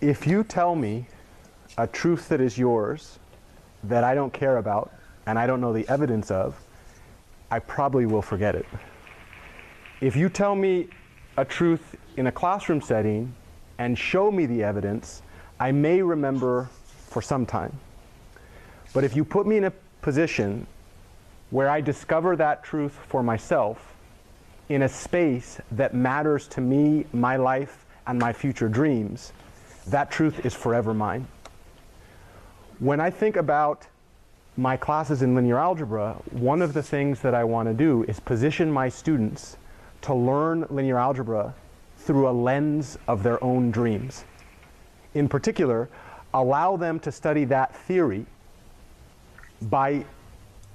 if you tell me a truth that is yours that I don't care about and I don't know the evidence of, I probably will forget it. If you tell me a truth in a classroom setting and show me the evidence, I may remember for some time. But if you put me in a position where I discover that truth for myself in a space that matters to me, my life, and my future dreams, that truth is forever mine. When I think about my classes in linear algebra, one of the things that I want to do is position my students to learn linear algebra through a lens of their own dreams. In particular, allow them to study that theory by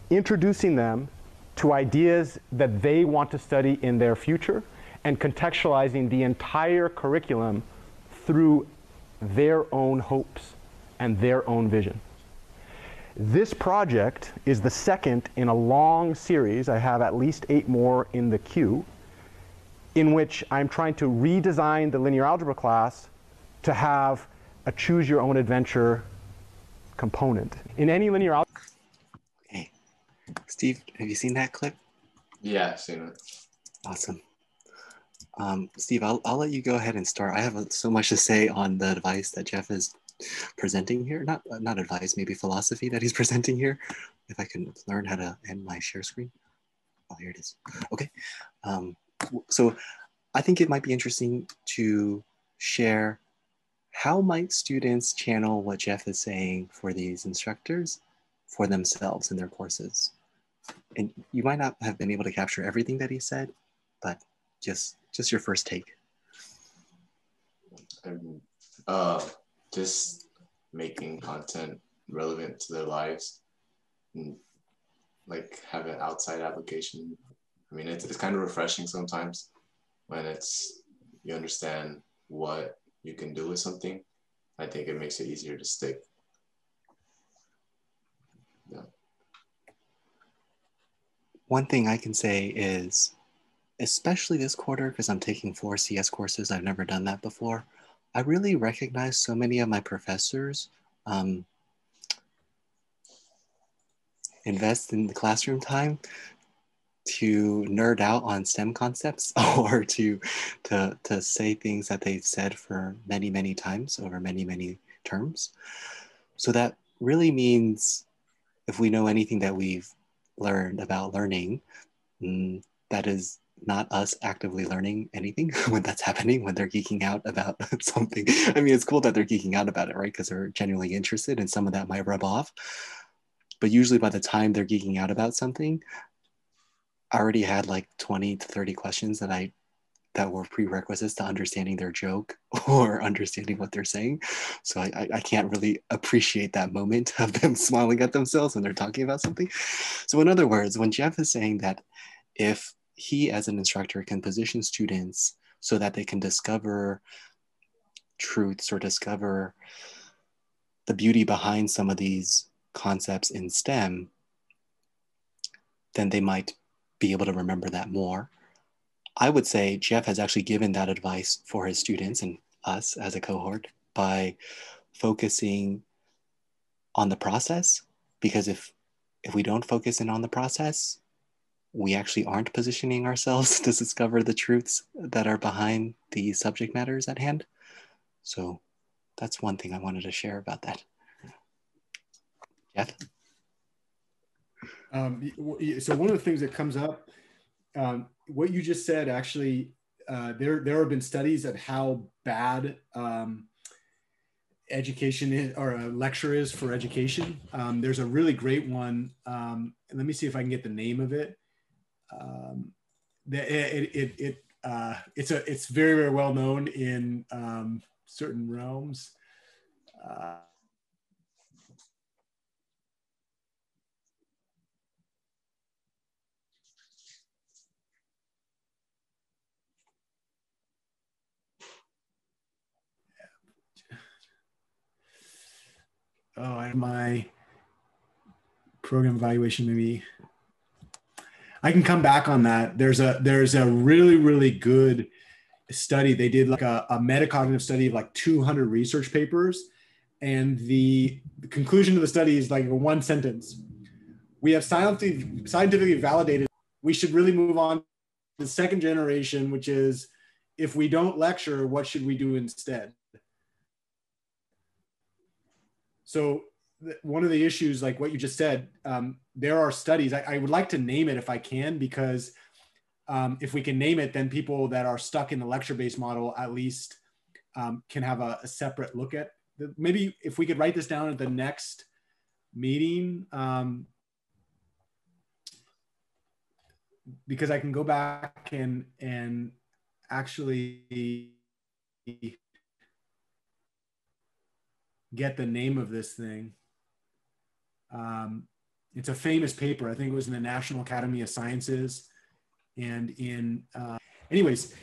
introducing them to ideas that they want to study in their future and contextualizing the entire curriculum through their own hopes and their own vision. This project is the second in a long series. I have at least eight more in the queue, in which I'm trying to redesign the linear algebra class to have a choose your own adventure component. In any linear algebra. Hey, Steve, have you seen that clip? Yeah, I've seen it. Awesome. Um, Steve, I'll, I'll let you go ahead and start. I have so much to say on the advice that Jeff is presenting here. Not uh, not advice, maybe philosophy that he's presenting here. If I can learn how to end my share screen. Oh, here it is. Okay. Um, so I think it might be interesting to share how might students channel what Jeff is saying for these instructors for themselves in their courses. And you might not have been able to capture everything that he said, but just just your first take. Uh, just making content relevant to their lives and like have an outside application. I mean, it's, it's kind of refreshing sometimes when it's you understand what you can do with something. I think it makes it easier to stick. Yeah. One thing I can say is, especially this quarter, because I'm taking four CS courses, I've never done that before. I really recognize so many of my professors um, invest in the classroom time to nerd out on STEM concepts or to, to, to say things that they've said for many, many times over many, many terms. So that really means if we know anything that we've learned about learning, mm, that is not us actively learning anything when that's happening when they're geeking out about something. I mean it's cool that they're geeking out about it right? Because they're genuinely interested and some of that might rub off. But usually by the time they're geeking out about something i already had like 20 to 30 questions that i that were prerequisites to understanding their joke or understanding what they're saying. So I, I can't really appreciate that moment of them smiling at themselves when they're talking about something. So in other words when jeff is saying that if he as an instructor can position students so that they can discover truths or discover the beauty behind some of these concepts in STEM, then they might be able to remember that more. I would say Jeff has actually given that advice for his students and us as a cohort by focusing on the process because if if we don't focus in on the process we actually aren't positioning ourselves to discover the truths that are behind the subject matters at hand. So that's one thing I wanted to share about that. Jeff? Um, so one of the things that comes up, um, what you just said, actually, uh, there there have been studies at how bad um, education is, or a lecture is for education. Um, there's a really great one. Um, let me see if I can get the name of it um, it, it, it uh, it's a it's very very well known in um, certain realms. Uh, oh, I my program evaluation maybe I can come back on that. There's a there's a really really good study. They did like a, a metacognitive study of like 200 research papers. And the, the conclusion of the study is like one sentence. We have scientifically, validated we should really move on to the second generation, which is if we don't lecture, what should we do instead? So one of the issues, like what you just said, um, there are studies. I, I, would like to name it if I can, because um, if we can name it, then people that are stuck in the lecture-based model at least um, can have a, a, separate look at. The, maybe if we could write this down at the next meeting, um, because I can go back and and actually get the name of this thing. Um, it's a famous paper. I think it was in the National Academy of Sciences. And in, uh, anyways,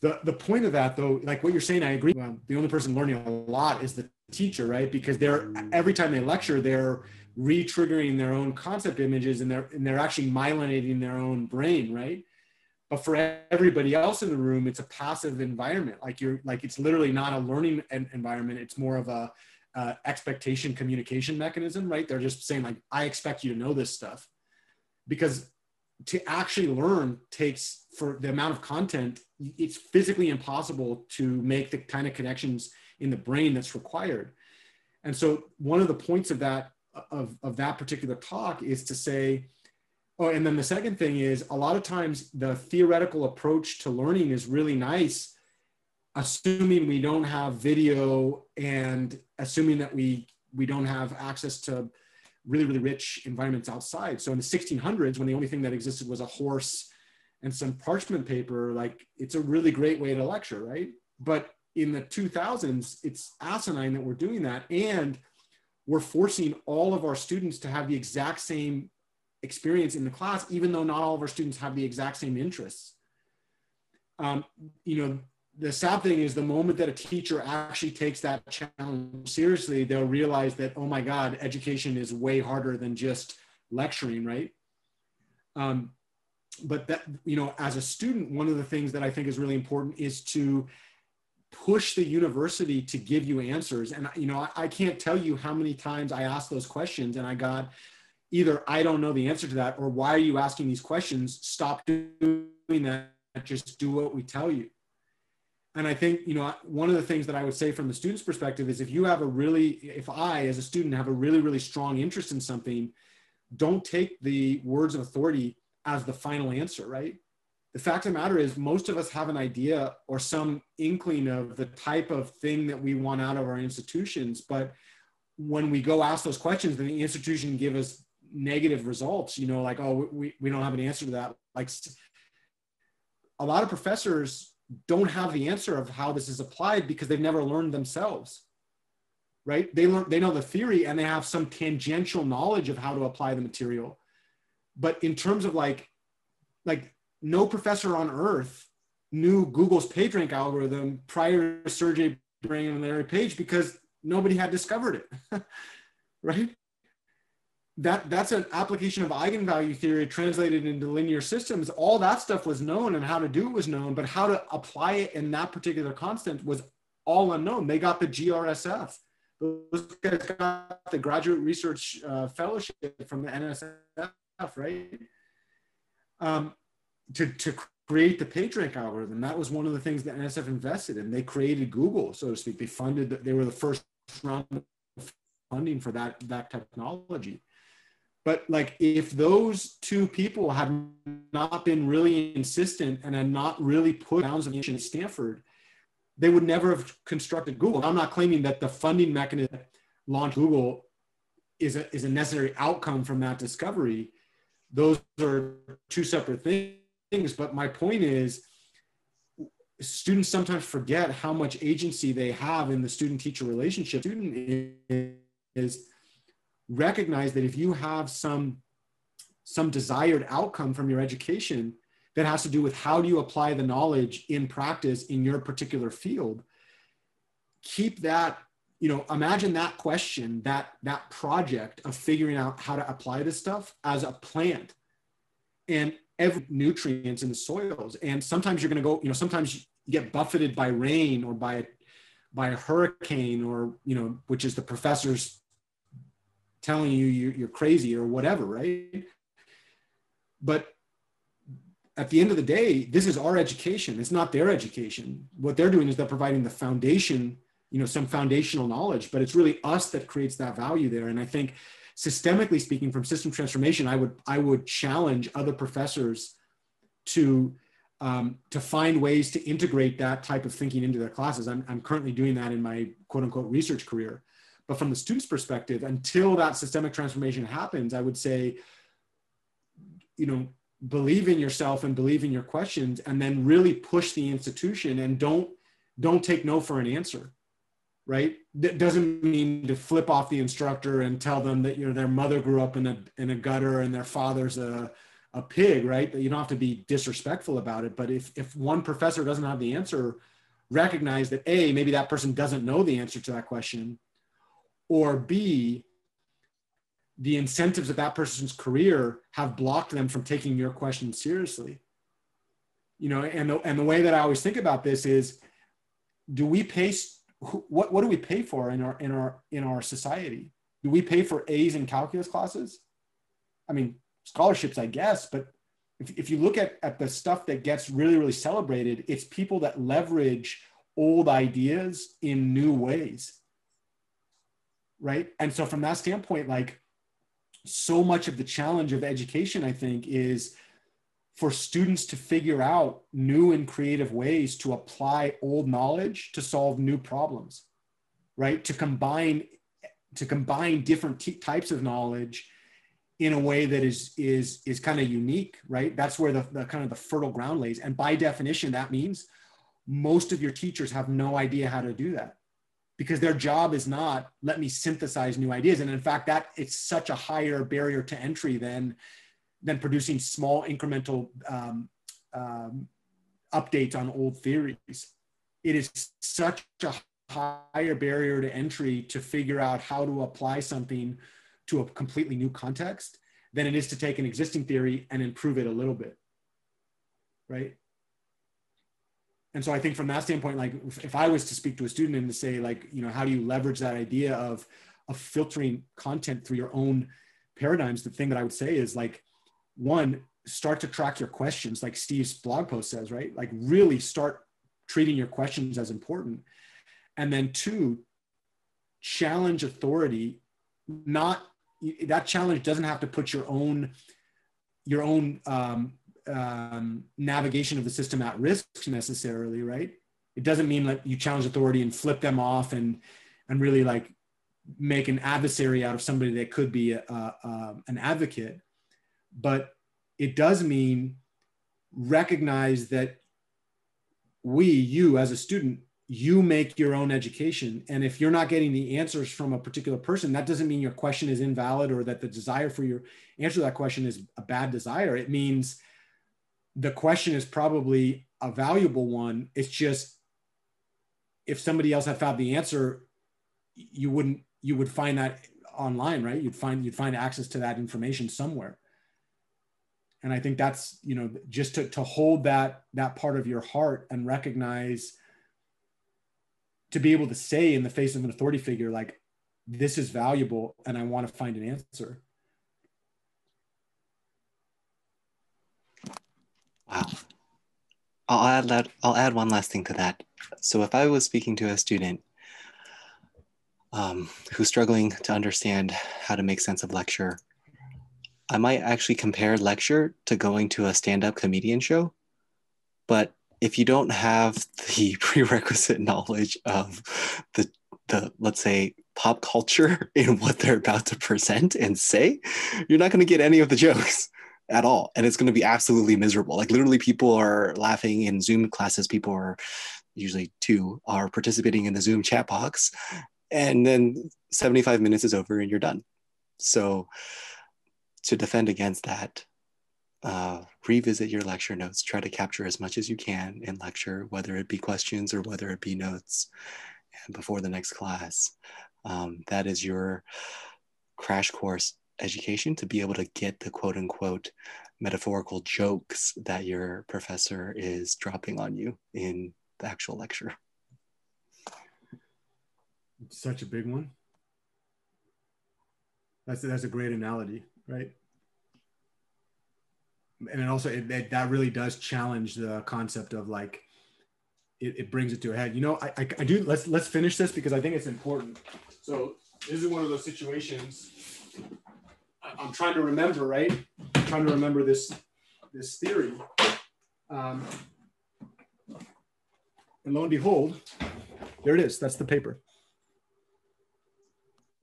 the, the point of that though, like what you're saying, I agree. Well, the only person learning a lot is the teacher, right? Because they're, every time they lecture, they're re-triggering their own concept images and they're, and they're actually myelinating their own brain, right? But for everybody else in the room, it's a passive environment. Like you're, like it's literally not a learning environment. It's more of a, uh, expectation communication mechanism, right? They're just saying like, I expect you to know this stuff because to actually learn takes for the amount of content, it's physically impossible to make the kind of connections in the brain that's required. And so one of the points of that of, of that particular talk is to say, oh, and then the second thing is a lot of times the theoretical approach to learning is really nice assuming we don't have video and assuming that we we don't have access to really really rich environments outside. So in the 1600s when the only thing that existed was a horse and some parchment paper like it's a really great way to lecture right? But in the 2000s it's asinine that we're doing that and we're forcing all of our students to have the exact same experience in the class even though not all of our students have the exact same interests. Um, you know the sad thing is the moment that a teacher actually takes that challenge seriously, they'll realize that, oh my God, education is way harder than just lecturing, right? Um, but that, you know, as a student, one of the things that I think is really important is to push the university to give you answers. And, you know, I, I can't tell you how many times I asked those questions and I got either, I don't know the answer to that, or why are you asking these questions? Stop doing that. Just do what we tell you and I think, you know, one of the things that I would say from the student's perspective is if you have a really, if I as a student have a really, really strong interest in something, don't take the words of authority as the final answer, right? The fact of the matter is, most of us have an idea or some inkling of the type of thing that we want out of our institutions. But when we go ask those questions, then the institution give us negative results, you know, like, oh, we, we don't have an answer to that. Like a lot of professors don't have the answer of how this is applied because they've never learned themselves right? They learn they know the theory and they have some tangential knowledge of how to apply the material. But in terms of like like no professor on earth knew google's pagerank algorithm prior to sergey brin and larry page because nobody had discovered it right that that's an application of eigenvalue theory translated into linear systems. All that stuff was known and how to do it was known but how to apply it in that particular constant was all unknown. They got the grsf those guys got the graduate research uh, fellowship from the nsf right? Um, to, to create the pagerank algorithm that was one of the things that nsf invested in. They created google so to speak. They funded they were the first round of funding for that that technology but like if those two people had not been really insistent and had not really put bounds of at Stanford, they would never have constructed Google. I'm not claiming that the funding mechanism launched Google is a, is a necessary outcome from that discovery. Those are two separate things. But my point is, students sometimes forget how much agency they have in the student teacher relationship. Student is recognize that if you have some some desired outcome from your education that has to do with how do you apply the knowledge in practice in your particular field keep that you know imagine that question that that project of figuring out how to apply this stuff as a plant and every nutrients in the soils. And sometimes you're going to go you know sometimes get buffeted by rain or by by a hurricane or you know which is the professors telling you you're crazy or whatever right but at the end of the day this is our education it's not their education what they're doing is they're providing the foundation you know some foundational knowledge but it's really us that creates that value there and i think systemically speaking from system transformation i would i would challenge other professors to um, to find ways to integrate that type of thinking into their classes. I'm, I'm currently doing that in my quote unquote research career. But from the student's perspective, until that systemic transformation happens, I would say, you know, believe in yourself and believe in your questions and then really push the institution and don't don't take no for an answer right that doesn't mean to flip off the instructor and tell them that you know their mother grew up in a in a gutter and their father's a a pig, right? You don't have to be disrespectful about it. But if, if one professor doesn't have the answer, recognize that A, maybe that person doesn't know the answer to that question, or B, the incentives of that person's career have blocked them from taking your question seriously. You know, and the, and the way that I always think about this is, do we pay, what, what do we pay for in our, in our, in our society? Do we pay for A's in calculus classes? I mean, scholarships, I guess. But if, if you look at, at the stuff that gets really, really celebrated, it's people that leverage old ideas in new ways. Right. And so, from that standpoint, like so much of the challenge of education, I think, is for students to figure out new and creative ways to apply old knowledge to solve new problems right? To combine to combine different t- types of knowledge in a way that is is is kind of unique right? That's where the, the kind of the fertile ground lays. And by definition that means most of your teachers have no idea how to do that because their job is not let me synthesize new ideas. And in fact that it's such a higher barrier to entry than than producing small incremental um, um, updates on old theories. It is such a higher barrier to entry to figure out how to apply something to a completely new context than it is to take an existing theory and improve it a little bit. Right and so i think from that standpoint like if, i was to speak to a student and to say like you know how do you leverage that idea of of filtering content through your own paradigms the thing that i would say is like one start to track your questions like steve's blog post says right? Like really start treating your questions as important. And then two challenge authority not that challenge doesn't have to put your own your own um, um, navigation of the system at risk necessarily, right? It doesn't mean that you challenge authority and flip them off and and really like make an adversary out of somebody that could be a, a, an advocate, but it does mean recognize that we, you as a student, you make your own education. And if you're not getting the answers from a particular person, that doesn't mean your question is invalid or that the desire for your answer to that question is a bad desire. It means the question is probably a valuable one. It's just if somebody else had found the answer, you wouldn't, you would find that online, right? You'd find, you'd find access to that information somewhere. And I think that's, you know, just to, to hold that, that part of your heart and recognize to be able to say in the face of an authority figure like this is valuable and i want to find an answer i'll add that i'll add one last thing to that. So if i was speaking to a student um, who's struggling to understand how to make sense of lecture i might actually compare lecture to going to a stand-up comedian show. But if you don't have the prerequisite knowledge of the the let's say pop culture in what they're about to present and say, you're not going to get any of the jokes at all and it's going to be absolutely miserable. Like literally people are laughing in Zoom classes, people are usually two are participating in the Zoom chat box and then 75 minutes is over and you're done. So to defend against that, uh, revisit your lecture notes. Try to capture as much as you can in lecture, whether it be questions or whether it be notes and before the next class. Um, that is your crash course education to be able to get the quote unquote metaphorical jokes that your professor is dropping on you in the actual lecture. such a big one. That's that's a great analogy, right? And it also it, it, that really does challenge the concept of like it, it brings it to a head. You know, I, I, I do let's let's finish this because I think it's important. So this is one of those situations. I'm trying to remember, right? I'm trying to remember this this theory. Um, and lo and behold, there it is. That's the paper.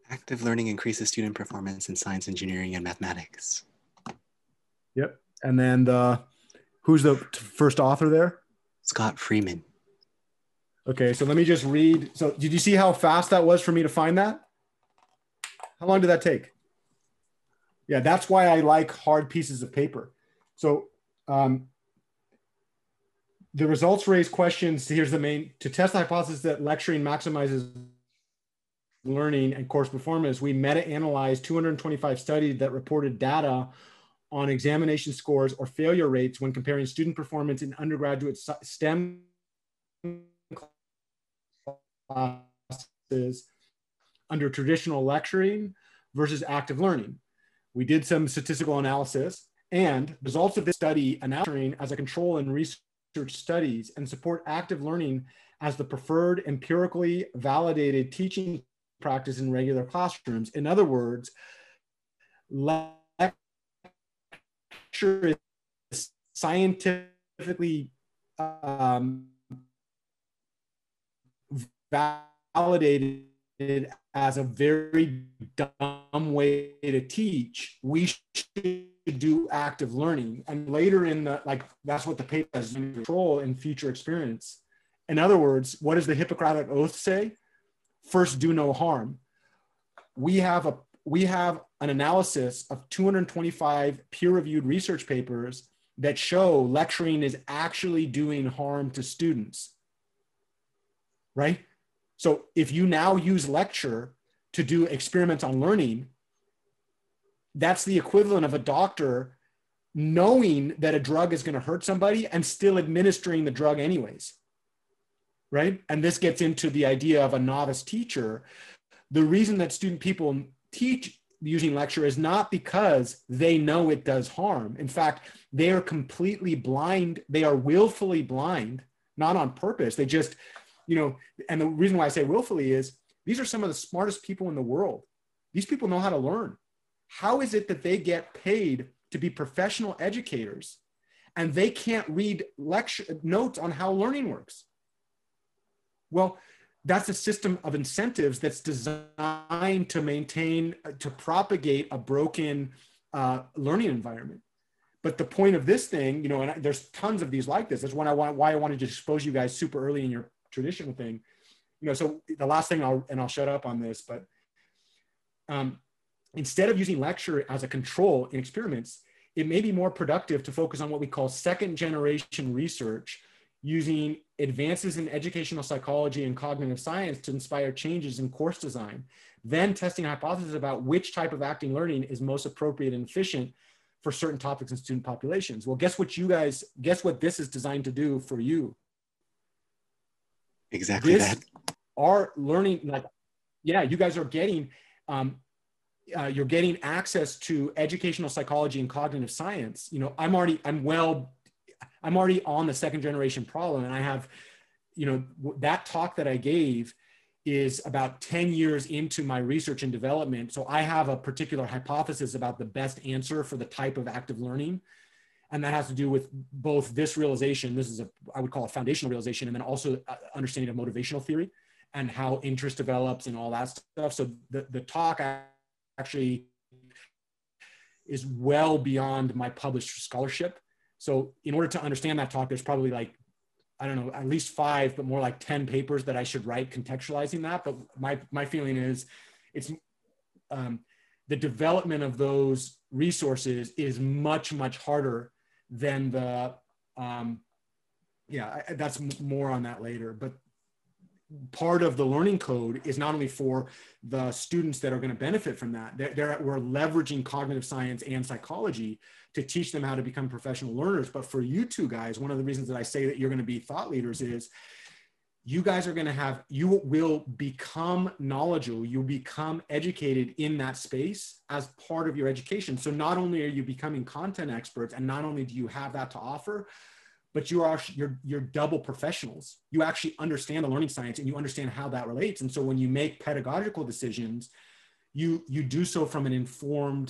Active learning increases student performance in science, engineering, and mathematics. Yep. And then the who's the first author there? Scott Freeman. Okay, so let me just read. So did you see how fast that was for me to find that? How long did that take? Yeah, that's why I like hard pieces of paper. So um, the results raise questions. Here's the main to test the hypothesis that lecturing maximizes learning and course performance. We meta analyzed 225 studies that reported data on examination scores or failure rates when comparing student performance in undergraduate STEM classes under traditional lecturing versus active learning. We did some statistical analysis and results of this study announcing as a control in research studies and support active learning as the preferred empirically validated teaching practice in regular classrooms. In other words, lecture is scientifically um, validated as a very dumb way to teach. We should do active learning. And later in the, like, that's what the paper has control in future experience. In other words, what does the Hippocratic Oath say? First, do no harm. We have a we have an analysis of 225 peer-reviewed research papers that show lecturing is actually doing harm to students. Right? So if you now use lecture to do experiments on learning, that's the equivalent of a doctor knowing that a drug is going to hurt somebody and still administering the drug anyways. Right? And this gets into the idea of a novice teacher. The reason that student people teach using lecture is not because they know it does harm. In fact, they are completely blind. They are willfully blind, not on purpose. They just, you know, and the reason why I say willfully is these are some of the smartest people in the world. These people know how to learn. How is it that they get paid to be professional educators and they can't read lecture notes on how learning works? Well, that's a system of incentives that's designed to maintain, to propagate a broken uh, learning environment. But the point of this thing, you know, and there's tons of these like this. That's why I want why I wanted to expose you guys super early in your traditional thing. You know, so the last thing I'll and I'll shut up on this, but um, instead of using lecture as a control in experiments, it may be more productive to focus on what we call second generation research using advances in educational psychology and cognitive science to inspire changes in course design, then testing hypotheses about which type of active learning is most appropriate and efficient for certain topics and student populations. Well, guess what you guys, guess what this is designed to do for you? Exactly This, that. our learning, like, yeah, you guys are getting, um, uh, you're getting access to educational psychology and cognitive science. You know, I'm already, I'm well I'm already on the second generation problem. And I have, you know, that talk that I gave is about 10 years into my research and development. So I have a particular hypothesis about the best answer for the type of active learning. And that has to do with both this realization, this is a, I would call it foundational realization, and then also understanding of motivational theory and how interest develops and all that stuff. So the, the talk actually is well beyond my published scholarship so in order to understand that talk, there's probably like, I don't know, at least five, but more like 10 papers that I should write contextualizing that. But my, my feeling is it's um, the development of those resources is much, much harder than the, um, yeah, I, that's more on that later. But part of the learning code is not only for the students that are going to benefit from that they're, they're, we're leveraging cognitive science and psychology to teach them how to become professional learners but for you two guys one of the reasons that i say that you're going to be thought leaders is you guys are going to have you will become knowledgeable you'll become educated in that space as part of your education. So not only are you becoming content experts and not only do you have that to offer but you are you're you're double professionals. You actually understand the learning science and you understand how that relates. And so when you make pedagogical decisions you you do so from an informed